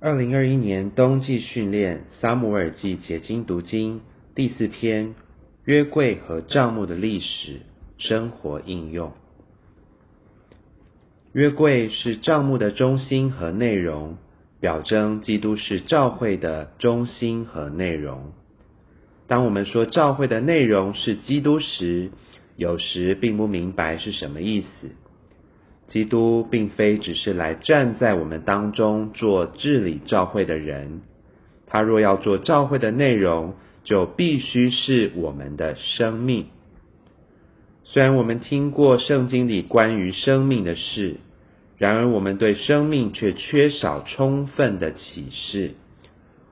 二零二一年冬季训练撒母耳记解经读经第四篇约柜和帐幕的历史生活应用。约柜是帐幕的中心和内容，表征基督是教会的中心和内容。当我们说教会的内容是基督时，有时并不明白是什么意思。基督并非只是来站在我们当中做治理教会的人，他若要做教会的内容，就必须是我们的生命。虽然我们听过圣经里关于生命的事，然而我们对生命却缺少充分的启示。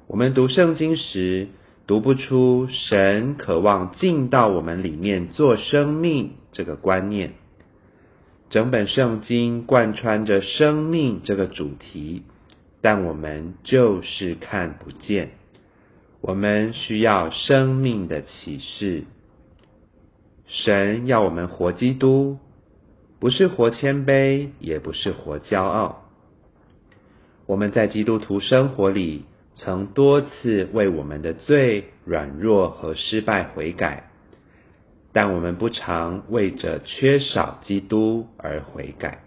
我们读圣经时，读不出神渴望进到我们里面做生命这个观念。整本圣经贯穿着生命这个主题，但我们就是看不见。我们需要生命的启示。神要我们活基督，不是活谦卑，也不是活骄傲。我们在基督徒生活里，曾多次为我们的罪、软弱和失败悔改。但我们不常为着缺少基督而悔改。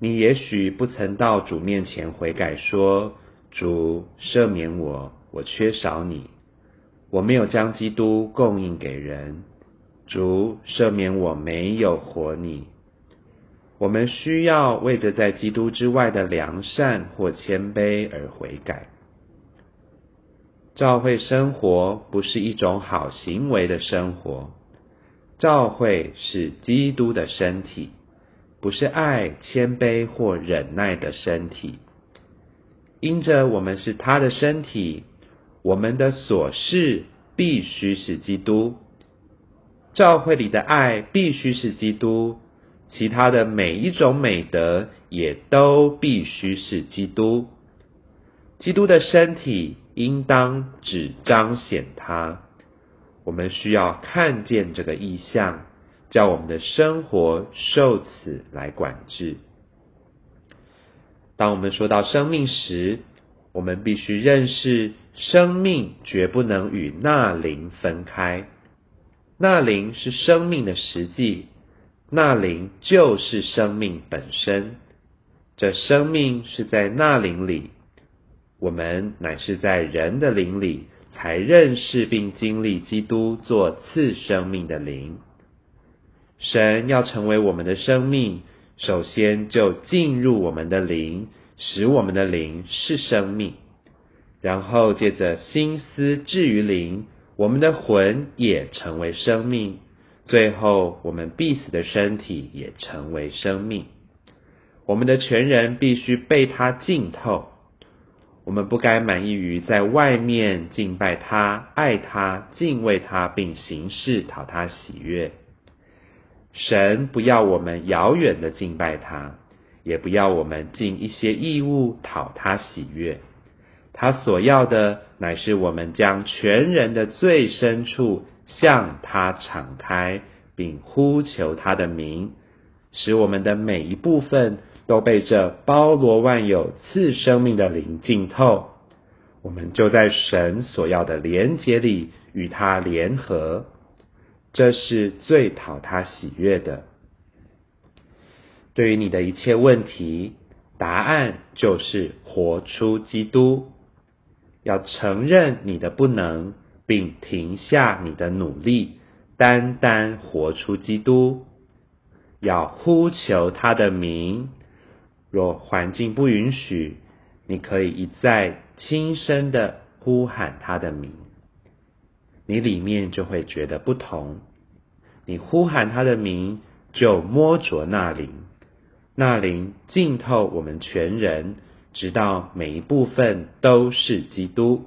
你也许不曾到主面前悔改，说：“主赦免我，我缺少你，我没有将基督供应给人。主赦免我没有活你。”我们需要为着在基督之外的良善或谦卑而悔改。教会生活不是一种好行为的生活。教会是基督的身体，不是爱、谦卑或忍耐的身体。因着我们是他的身体，我们的所事必须是基督。教会里的爱必须是基督，其他的每一种美德也都必须是基督。基督的身体应当只彰显它。我们需要看见这个意象，叫我们的生活受此来管制。当我们说到生命时，我们必须认识，生命绝不能与那灵分开。那灵是生命的实际，那灵就是生命本身。这生命是在那灵里，我们乃是在人的灵里。才认识并经历基督做次生命的灵。神要成为我们的生命，首先就进入我们的灵，使我们的灵是生命。然后借着心思置于灵，我们的魂也成为生命。最后，我们必死的身体也成为生命。我们的全人必须被他浸透。我们不该满意于在外面敬拜他、爱他、敬畏他，并行事讨他喜悦。神不要我们遥远的敬拜他，也不要我们尽一些义务讨他喜悦。他所要的，乃是我们将全人的最深处向他敞开，并呼求他的名，使我们的每一部分。都被这包罗万有赐生命的灵浸透，我们就在神所要的连结里与他联合，这是最讨他喜悦的。对于你的一切问题，答案就是活出基督。要承认你的不能，并停下你的努力，单单活出基督。要呼求他的名。若环境不允许，你可以一再轻声的呼喊他的名，你里面就会觉得不同。你呼喊他的名，就摸着那灵，那灵浸透我们全人，直到每一部分都是基督。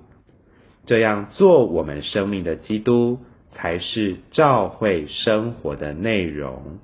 这样做，我们生命的基督才是教会生活的内容。